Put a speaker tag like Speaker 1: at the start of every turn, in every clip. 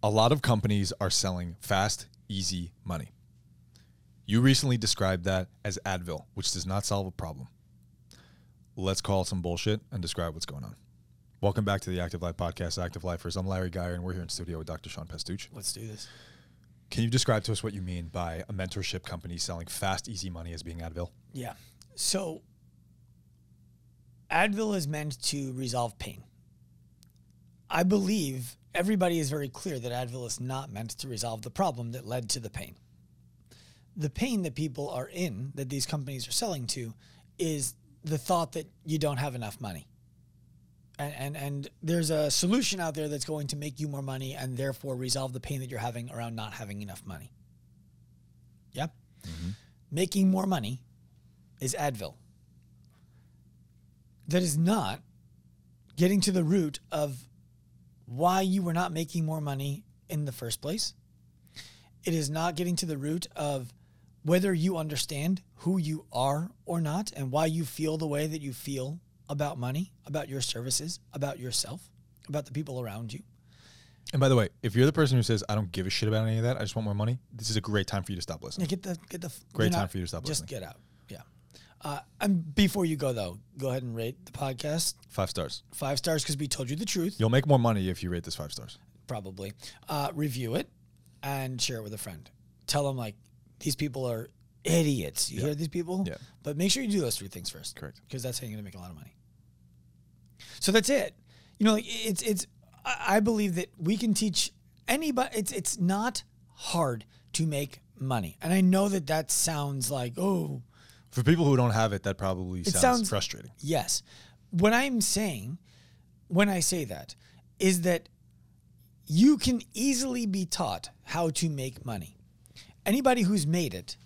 Speaker 1: A lot of companies are selling fast, easy money. You recently described that as Advil, which does not solve a problem. Let's call some bullshit and describe what's going on. Welcome back to the Active Life Podcast, Active Lifers. I'm Larry Geyer, and we're here in studio with Dr. Sean Pastuch.
Speaker 2: Let's do this.
Speaker 1: Can you describe to us what you mean by a mentorship company selling fast, easy money as being Advil?
Speaker 2: Yeah. So Advil is meant to resolve pain. I believe everybody is very clear that Advil is not meant to resolve the problem that led to the pain. The pain that people are in, that these companies are selling to, is the thought that you don't have enough money. And, and, and there's a solution out there that's going to make you more money and therefore resolve the pain that you're having around not having enough money. Yep. Mm-hmm. Making more money is Advil. That is not getting to the root of why you were not making more money in the first place. It is not getting to the root of whether you understand who you are or not and why you feel the way that you feel about money, about your services, about yourself, about the people around you.
Speaker 1: And by the way, if you're the person who says, I don't give a shit about any of that, I just want more money, this is a great time for you to stop
Speaker 2: Yeah,
Speaker 1: listening.
Speaker 2: get the get the
Speaker 1: Great time for you to stop
Speaker 2: Just
Speaker 1: listening.
Speaker 2: get out. Uh, and before you go though, go ahead and rate the podcast
Speaker 1: Five stars.
Speaker 2: five stars because we told you the truth.
Speaker 1: You'll make more money if you rate this five stars.
Speaker 2: probably. Uh, review it and share it with a friend. Tell them like these people are idiots. You hear these people?
Speaker 1: Yeah.
Speaker 2: But make sure you do those three things first.
Speaker 1: Correct.
Speaker 2: Because that's how you're gonna make a lot of money. So that's it. You know, like it's it's. I I believe that we can teach anybody. It's it's not hard to make money, and I know that that sounds like oh
Speaker 1: For people who don't have it, that probably sounds,
Speaker 2: sounds-
Speaker 1: frustrating.
Speaker 2: Yes. What I'm saying when I say that is that you can easily be taught how to make money. Anybody who's made it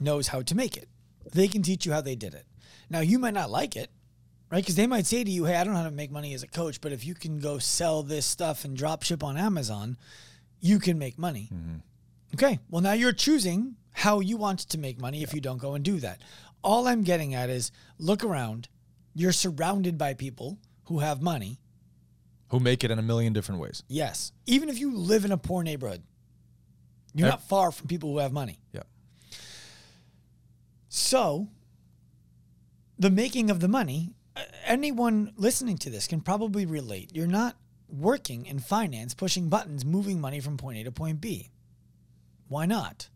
Speaker 2: knows how to make it. They can teach you how they did it. Now, you might not like it, right? Because they might say to you, hey, I don't know how to make money as a coach, but if you can go sell this stuff and drop ship on Amazon, you can make money. Mm-hmm. Okay. Well, now you're choosing how you want to make money if you don't go and do that. All I'm getting at is look around. You're surrounded by people who have money.
Speaker 1: Who make it in a million different ways.
Speaker 2: Yes. Even if you live in a poor neighborhood, you're not far from people who have money.
Speaker 1: Yeah.
Speaker 2: So, the making of the money, anyone listening to this can probably relate. You're not working in finance, pushing buttons, moving money from point A to point B. Why not?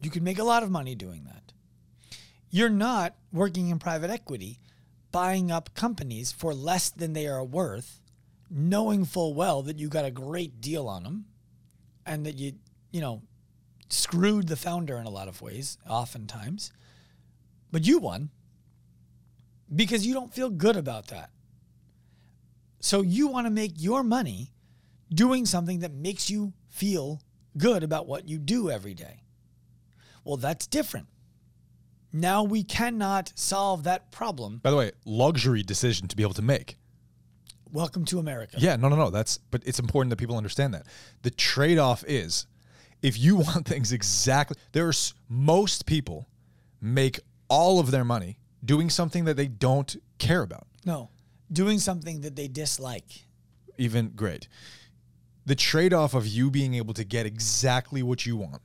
Speaker 2: You could make a lot of money doing that. You're not working in private equity, buying up companies for less than they are worth, knowing full well that you got a great deal on them and that you, you know, screwed the founder in a lot of ways, oftentimes. But you won because you don't feel good about that. So you want to make your money doing something that makes you feel good about what you do every day. Well, that's different. Now we cannot solve that problem.
Speaker 1: By the way, luxury decision to be able to make.
Speaker 2: Welcome to America.
Speaker 1: Yeah, no, no, no. That's but it's important that people understand that. The trade-off is if you want things exactly there's most people make all of their money doing something that they don't care about.
Speaker 2: No, doing something that they dislike.
Speaker 1: Even great. The trade-off of you being able to get exactly what you want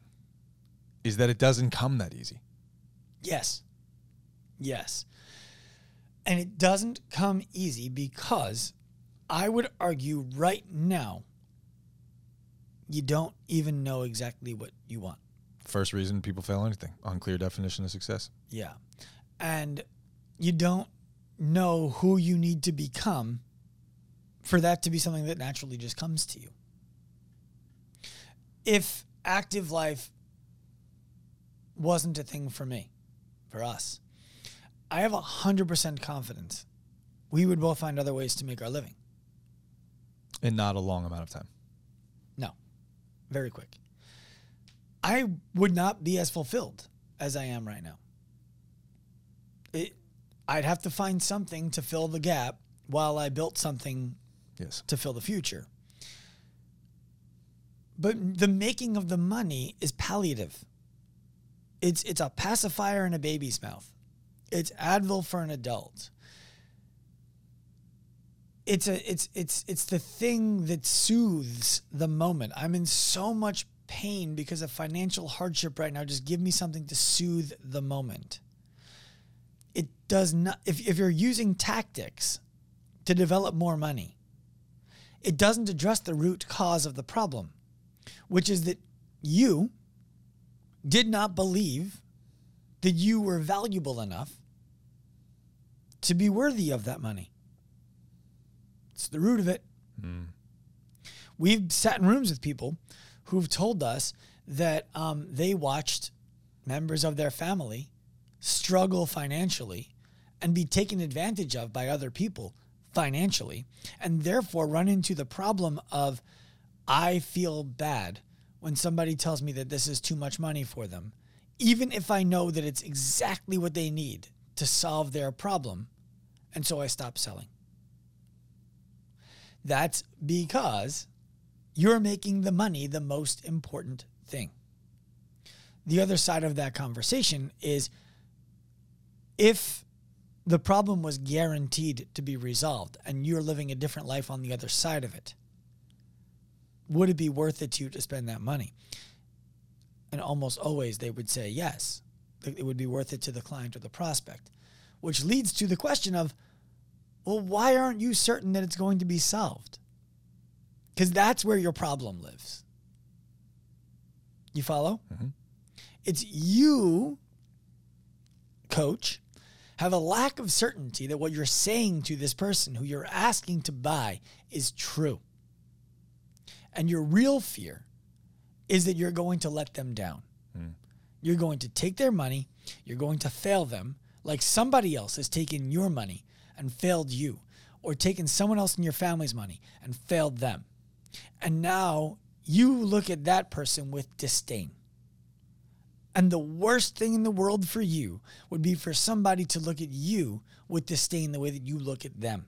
Speaker 1: is that it doesn't come that easy.
Speaker 2: Yes. Yes. And it doesn't come easy because I would argue right now you don't even know exactly what you want.
Speaker 1: First reason people fail anything, unclear definition of success.
Speaker 2: Yeah. And you don't know who you need to become for that to be something that naturally just comes to you. If active life wasn't a thing for me, for us, I have 100% confidence we would both find other ways to make our living.
Speaker 1: In not a long amount of time.
Speaker 2: No, very quick. I would not be as fulfilled as I am right now. It, I'd have to find something to fill the gap while I built something
Speaker 1: Yes.
Speaker 2: to fill the future. But the making of the money is palliative. It's it's a pacifier in a baby's mouth. It's Advil for an adult. it's a it's it's it's the thing that soothes the moment. I'm in so much pain because of financial hardship right now. Just give me something to soothe the moment. It does not if if you're using tactics to develop more money, it doesn't address the root cause of the problem, which is that you did not believe that you were valuable enough to be worthy of that money. It's the root of it. We've sat in rooms with people who've told us that um, they watched members of their family struggle financially and be taken advantage of by other people financially, and therefore run into the problem of I feel bad when somebody tells me that this is too much money for them, even if I know that it's exactly what they need to solve their problem. And so I stop selling. That's because you're making the money the most important thing. The other side of that conversation is if the problem was guaranteed to be resolved and you're living a different life on the other side of it, would it be worth it to you to spend that money? And almost always they would say yes. It would be worth it to the client or the prospect, which leads to the question of, well, why aren't you certain that it's going to be solved? Because that's where your problem lives. You follow? Mm-hmm. It's you, coach, have a lack of certainty that what you're saying to this person who you're asking to buy is true. And your real fear is that you're going to let them down. Hmm. You're going to take their money, you're going to fail them like somebody else has taken your money and failed you, or taken someone else in your family's money and failed them. And now you look at that person with disdain. And the worst thing in the world for you would be for somebody to look at you with disdain the way that you look at them.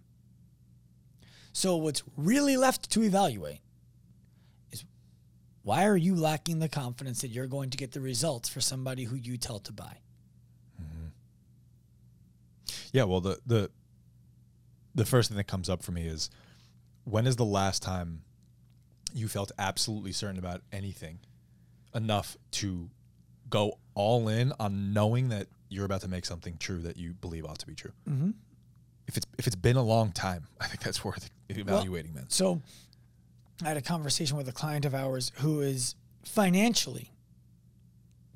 Speaker 2: So, what's really left to evaluate why are you lacking the confidence that you're going to get the results for somebody who you tell to buy?
Speaker 1: Yeah, well, the the the first thing that comes up for me is when is the last time you felt absolutely certain about anything enough to go all in on knowing that you're about to make something true that you believe ought to be true? Mm-hmm. If it's if it's been a long time, I think that's worth evaluating, man.
Speaker 2: So, I had a conversation with a client of ours who is financially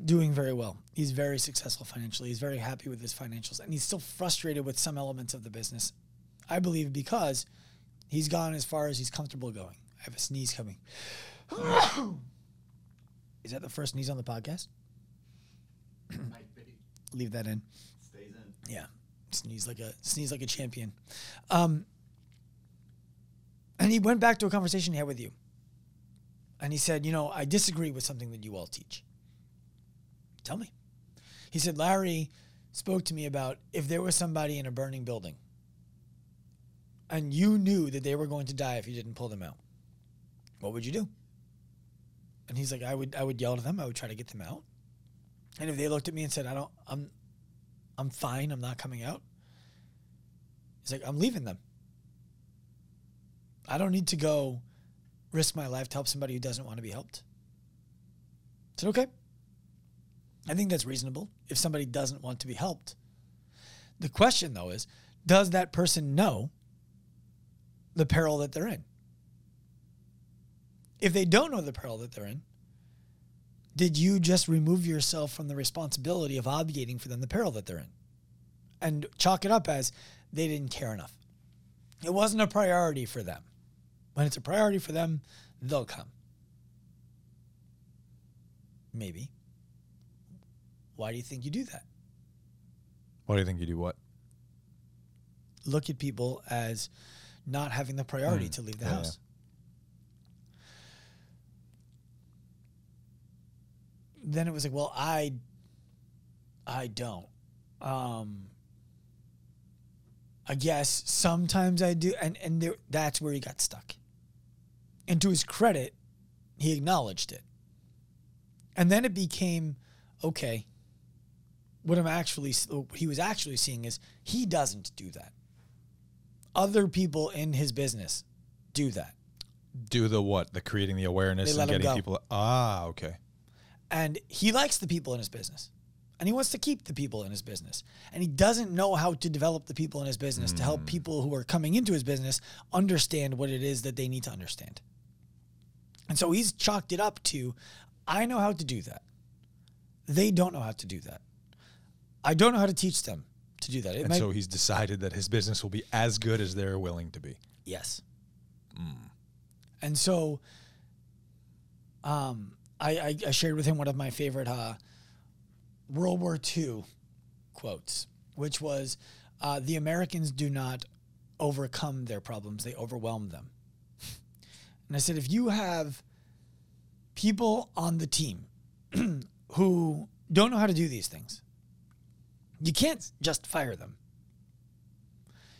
Speaker 2: doing very well. He's very successful financially. He's very happy with his financials, and he's still frustrated with some elements of the business. I believe because he's gone as far as he's comfortable going. I have a sneeze coming. is that the first sneeze on the podcast? Leave that in.
Speaker 3: Stays in.
Speaker 2: Yeah, sneeze like a sneeze like a champion. Um, and he went back to a conversation he had with you, and he said, "You know, I disagree with something that you all teach." Tell me. He said, "Larry spoke to me about if there was somebody in a burning building, and you knew that they were going to die if you didn't pull them out. What would you do?" And he's like, "I would, I would yell to them. I would try to get them out." And if they looked at me and said, "I don't, I'm, I'm fine. I'm not coming out. He's like, I'm leaving them. I don't need to go risk my life to help somebody who doesn't want to be helped. Is it okay. I think that's reasonable if somebody doesn't want to be helped. The question, though, is does that person know the peril that they're in? If they don't know the peril that they're in, did you just remove yourself from the responsibility of obviating for them the peril that they're in? And chalk it up as they didn't care enough. It wasn't a priority for them. When it's a priority for them, they'll come. Maybe. Why do you think you do that?
Speaker 1: Why do you think you do what?
Speaker 2: Look at people as not having the priority
Speaker 1: Hmm.
Speaker 2: to leave the
Speaker 1: Yeah, yeah.
Speaker 2: house. Then it was like, well, I I don't. Um I guess sometimes I do and and there, that's where he got stuck. And to his credit, he acknowledged it. And then it became okay. What I'm actually what he was actually seeing is he doesn't do that. other people in his business do that.
Speaker 1: Do the what? The creating the awareness and getting people. Ah, okay.
Speaker 2: And he likes the people in his business. And he wants to keep the people in his business. And he doesn't know how to develop the people in his business to help people who are coming into his business understand what it is that they need to understand. And so he's chalked it up to I know how to do that. They don't know how to do that. I don't know how to teach them to do that. It
Speaker 1: And
Speaker 2: might,
Speaker 1: so he's decided that his business will be as good as they're willing to be.
Speaker 2: Yes. And so, um, I, I, I shared with him one of my favorite uh, World War II quotes, which was, uh, "The Americans do not overcome their problems; they overwhelm them." And I said, if you have people on the team who don't know how to do these things, you can't just fire them.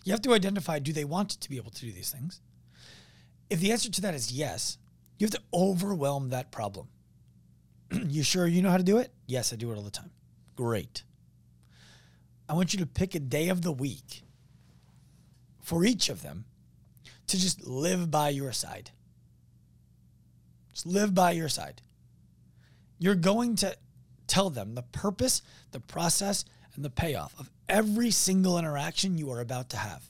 Speaker 2: You have to identify do they want to be able to do these things? If the answer to that is yes, you have to overwhelm that problem. you sure you know how to do it? Yes, I do it all the time. Great. I want you to pick a day of the week for each of them to just live by your side. Just live by your side. You're going to tell them the purpose, the process, and the payoff of every single interaction you are about to have.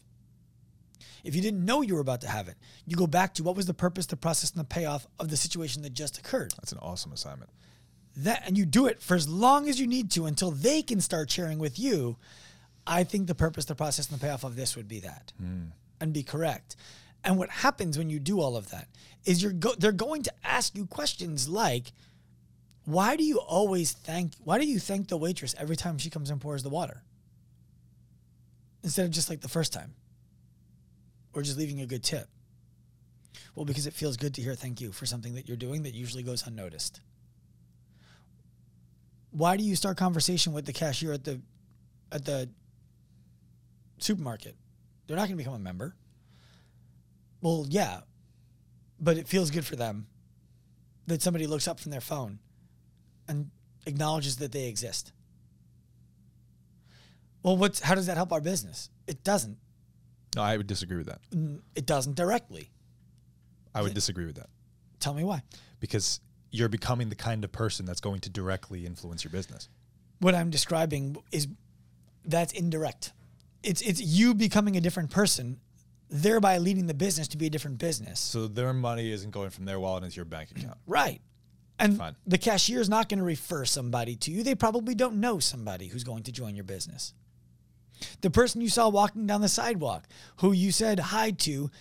Speaker 2: If you didn't know you were about to have it, you go back to what was the purpose, the process, and the payoff of the situation that just occurred.
Speaker 1: That's an awesome assignment.
Speaker 2: That and you do it for as long as you need to until they can start sharing with you. I think the purpose, the process, and the payoff of this would be that, hmm. and be correct. And what happens when you do all of that is you're go- they're going to ask you questions like, "Why do you always thank? Why do you thank the waitress every time she comes and pours the water, instead of just like the first time, or just leaving a good tip?" Well, because it feels good to hear thank you for something that you're doing that usually goes unnoticed why do you start conversation with the cashier at the at the supermarket? They're not going to become a member. Well, yeah, but it feels good for them that somebody looks up from their phone and acknowledges that they exist. Well, what's how does that help our business? It doesn't.
Speaker 1: No, I would disagree with that.
Speaker 2: It doesn't directly.
Speaker 1: I would disagree with that
Speaker 2: Tell me why.
Speaker 1: because you're becoming the kind of person that's going to directly influence your business.
Speaker 2: what I'm describing is that's indirect. It's it's you becoming a different person, thereby leading the business to be a different business.
Speaker 1: So their money isn't going from their wallet into your bank account.
Speaker 2: Right. And
Speaker 1: Fine.
Speaker 2: the cashier is not going to refer somebody to you. They probably don't know somebody who's going to join your business. The person you saw walking down the sidewalk, who you said hi to,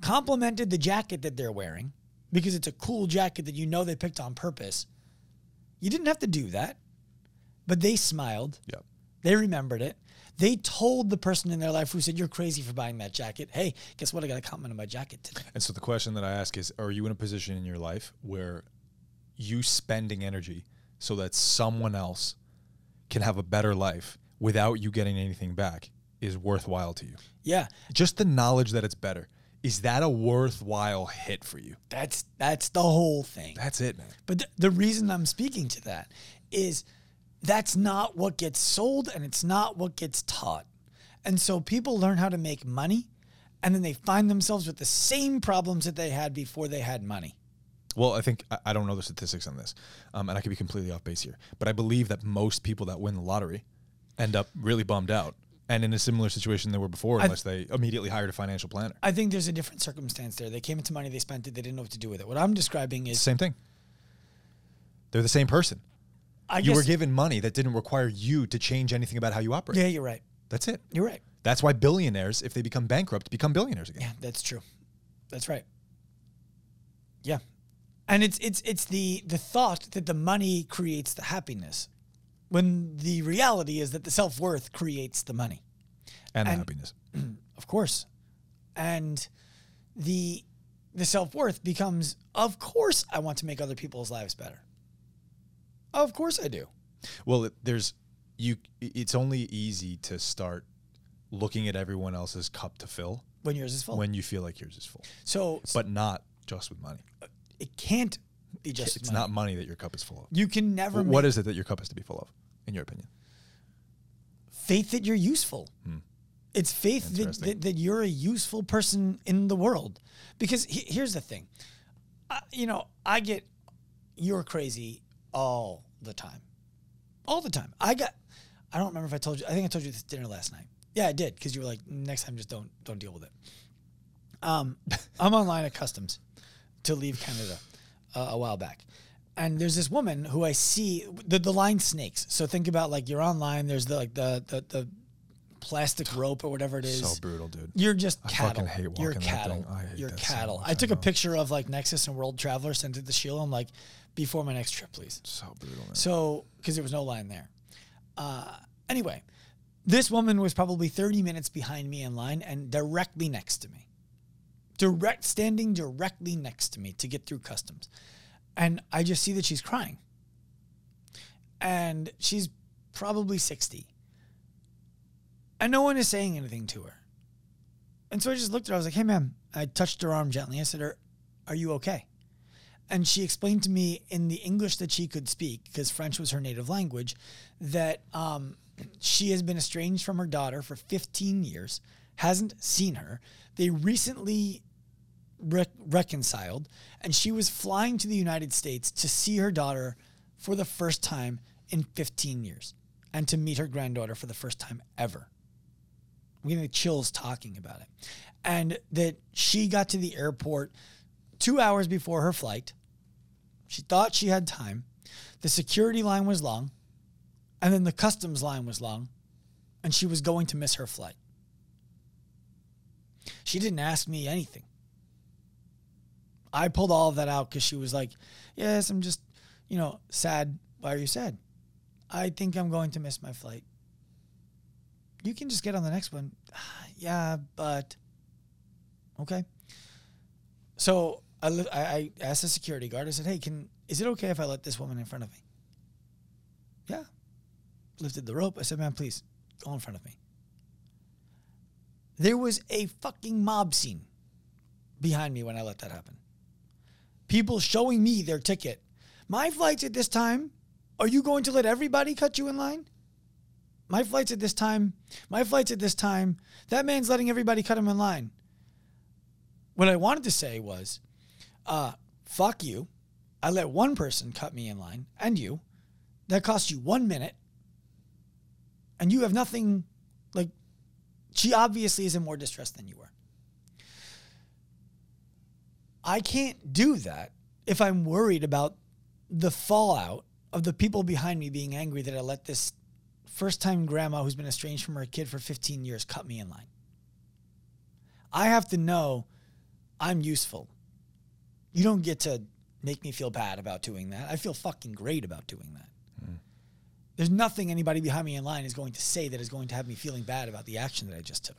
Speaker 2: complimented the jacket that they're wearing because it's a cool jacket that you know they picked on purpose. You didn't have to do that, but they smiled.
Speaker 1: Yep.
Speaker 2: They remembered it. They told the person in their life who said, You're crazy for buying that jacket. Hey, guess what? I got a compliment on my jacket today.
Speaker 1: And so the question that I ask is Are you in a position in your life where you spending energy so that someone else can have a better life without you getting anything back is worthwhile to you?
Speaker 2: Yeah.
Speaker 1: Just the knowledge that it's better. Is that a worthwhile hit for you?
Speaker 2: That's that's the whole thing.
Speaker 1: That's it, man.
Speaker 2: But th- the reason I'm speaking to that is that's not what gets sold and it's not what gets taught. And so people learn how to make money and then they find themselves with the same problems that they had before they had money.
Speaker 1: Well, I think I- don't know the statistics on this, um, and I could be completely off base here, but I believe that most people that win the lottery end up really bummed out and in a similar situation they were before,
Speaker 2: I-
Speaker 1: unless they immediately hired a financial planner.
Speaker 2: I think there's a different circumstance there. They came into money, they spent it, they didn't know what to do with it. What I'm describing is
Speaker 1: Same thing. They're the same person.
Speaker 2: I
Speaker 1: you
Speaker 2: guess,
Speaker 1: were given money that didn't require you to change anything about how you operate.
Speaker 2: Yeah, you're right.
Speaker 1: That's it.
Speaker 2: You're right.
Speaker 1: That's why billionaires, if they become bankrupt, become billionaires again.
Speaker 2: Yeah, that's true. That's right. Yeah. And it's it's it's the the thought that the money creates the happiness when the reality is that the self-worth creates the money.
Speaker 1: And,
Speaker 2: And-
Speaker 1: happiness.
Speaker 2: Of course. And the the self-worth becomes of course I want to make other people's lives better. Of course I do.
Speaker 1: Well, it- there's you. It's only easy to start looking at everyone else's cup to fill
Speaker 2: When yours is full.
Speaker 1: when you feel like yours is full,
Speaker 2: so
Speaker 1: but not just with money.
Speaker 2: it can't be just
Speaker 1: it's
Speaker 2: money.
Speaker 1: not money that your cup is full of.
Speaker 2: you can never
Speaker 1: What
Speaker 2: make
Speaker 1: is it that your cup is to be full of, in your opinion?
Speaker 2: faith that you're useful.
Speaker 1: Hmm.
Speaker 2: It's faith that, that, that you're a useful person in the world. Because he, here's the thing, you know, I get you're crazy all the time, all the time. I got, I don't remember if I told you. I think I told you this dinner last night. Yeah, I did because you were like, next time, just don't don't deal with it. Um, I'm online at customs to leave Canada uh, a while back. And there's this woman who I see the, the line snakes. So think about like you're online. There's the like the the, the plastic rope or whatever it is.
Speaker 1: So brutal, dude.
Speaker 2: You're just
Speaker 1: I
Speaker 2: cattle.
Speaker 1: fucking hate
Speaker 2: You're
Speaker 1: walking that thing. I hate
Speaker 2: You're
Speaker 1: that so
Speaker 2: cattle.
Speaker 1: much,
Speaker 2: I
Speaker 1: I
Speaker 2: took a picture of like Nexus and World Traveler, sent it to Sheila. I'm like, before my next trip, please.
Speaker 1: So brutal, man.
Speaker 2: So, because there was no line there. Uh, anyway, this woman was probably 30 minutes behind me in line and directly next to me. Direct, standing directly next to me to get through customs. And I just see that she's crying. And she's probably 60. And no one is saying anything to her. And so I just looked at her. I was like, hey, ma'am. I touched her arm gently. I said, are, are you okay? And she explained to me in the English that she could speak, because French was her native language, that um, she has been estranged from her daughter for 15 years, hasn't seen her. They recently re- reconciled, and she was flying to the United States to see her daughter for the first time in 15 years and to meet her granddaughter for the first time ever. I'm getting chills talking about it. And that she got to the airport two hours before her flight. She thought she had time. The security line was long, and then the customs line was long, and she was going to miss her flight. She didn't ask me anything. I pulled all of that out because she was like, Yes, I'm just, you know, sad. Why are you sad? I think I'm going to miss my flight. You can just get on the next one. yeah, but okay. So I, li- I, I asked the security guard. I said, "Hey, can is it okay if I let this woman in front of me?" Yeah. Lifted the rope. I said, "Man, please go in front of me." There was a fucking mob scene behind me when I let that happen. People showing me their ticket. My flight's at this time. Are you going to let everybody cut you in line? My flight's at this time. My flight's at this time. That man's letting everybody cut him in line. What I wanted to say was, uh, fuck you. I let one person cut me in line and you. That cost you one minute. And you have nothing like she obviously is in more distress than you are. I can't do that if I'm worried about the fallout of the people behind me being angry that I let this first time grandma who's been estranged from her kid for 15 years cut me in line. I have to know I'm useful. You don't get to make me feel bad about doing that. I feel fucking great about doing that. There's nothing anybody behind me in line is going to say that is going to have me feeling bad about the action that I just took.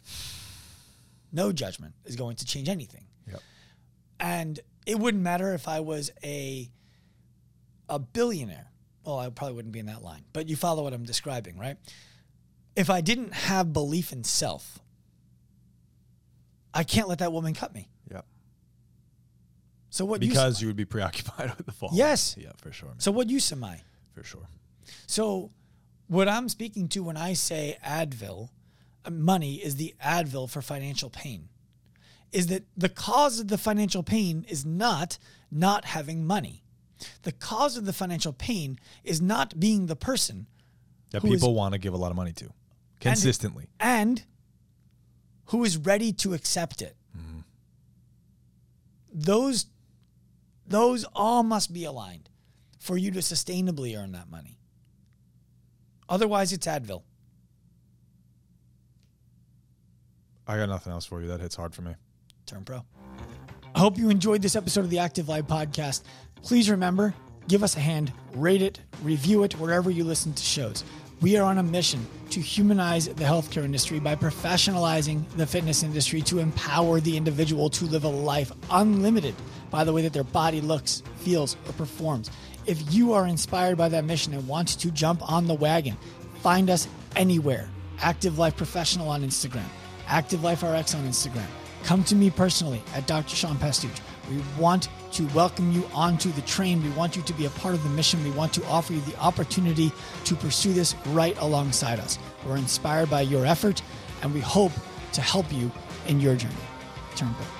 Speaker 2: No judgment is going to change anything.
Speaker 1: Yep.
Speaker 2: And it wouldn't matter if I was a a billionaire. Well, I probably wouldn't be in that line, but you follow what I'm describing, right? If I didn't have belief in self, I can't let that woman cut me. So what use-
Speaker 1: Because you would be preoccupied with the fall.
Speaker 2: Yes.
Speaker 1: Yeah, for sure. Man.
Speaker 2: so what use am I?
Speaker 1: For sure.
Speaker 2: So, what I'm speaking to when I say Advil, uh, money is the Advil for financial pain, is that the cause of the financial pain is not not having money. The cause of the financial pain is not being the person
Speaker 1: That people want to give a lot of money to consistently.
Speaker 2: and who is ready to accept it. Those those all must be aligned for you to sustainably earn that money. Otherwise, it's Advil.
Speaker 1: I got nothing else for you. That hits hard for me.
Speaker 2: Turn Pro. I hope you enjoyed this episode of the Active Life podcast. Please remember, give us a hand, rate it, review it wherever you listen to shows. We are on a mission to humanize the healthcare industry by professionalizing the fitness industry to empower the individual to live a life unlimited by the way that their body looks, feels, or performs. If you are inspired by that mission and want to jump on the wagon, find us anywhere. Active Life Professional on Instagram, Active Life RX on Instagram. Come to me personally at Dr. Sean Pastuch. We want to welcome you onto the train. We want you to be a part of the mission. We want to offer you the opportunity to pursue this right alongside us. We're inspired by your effort, and we hope to help you in your journey. Turn pro.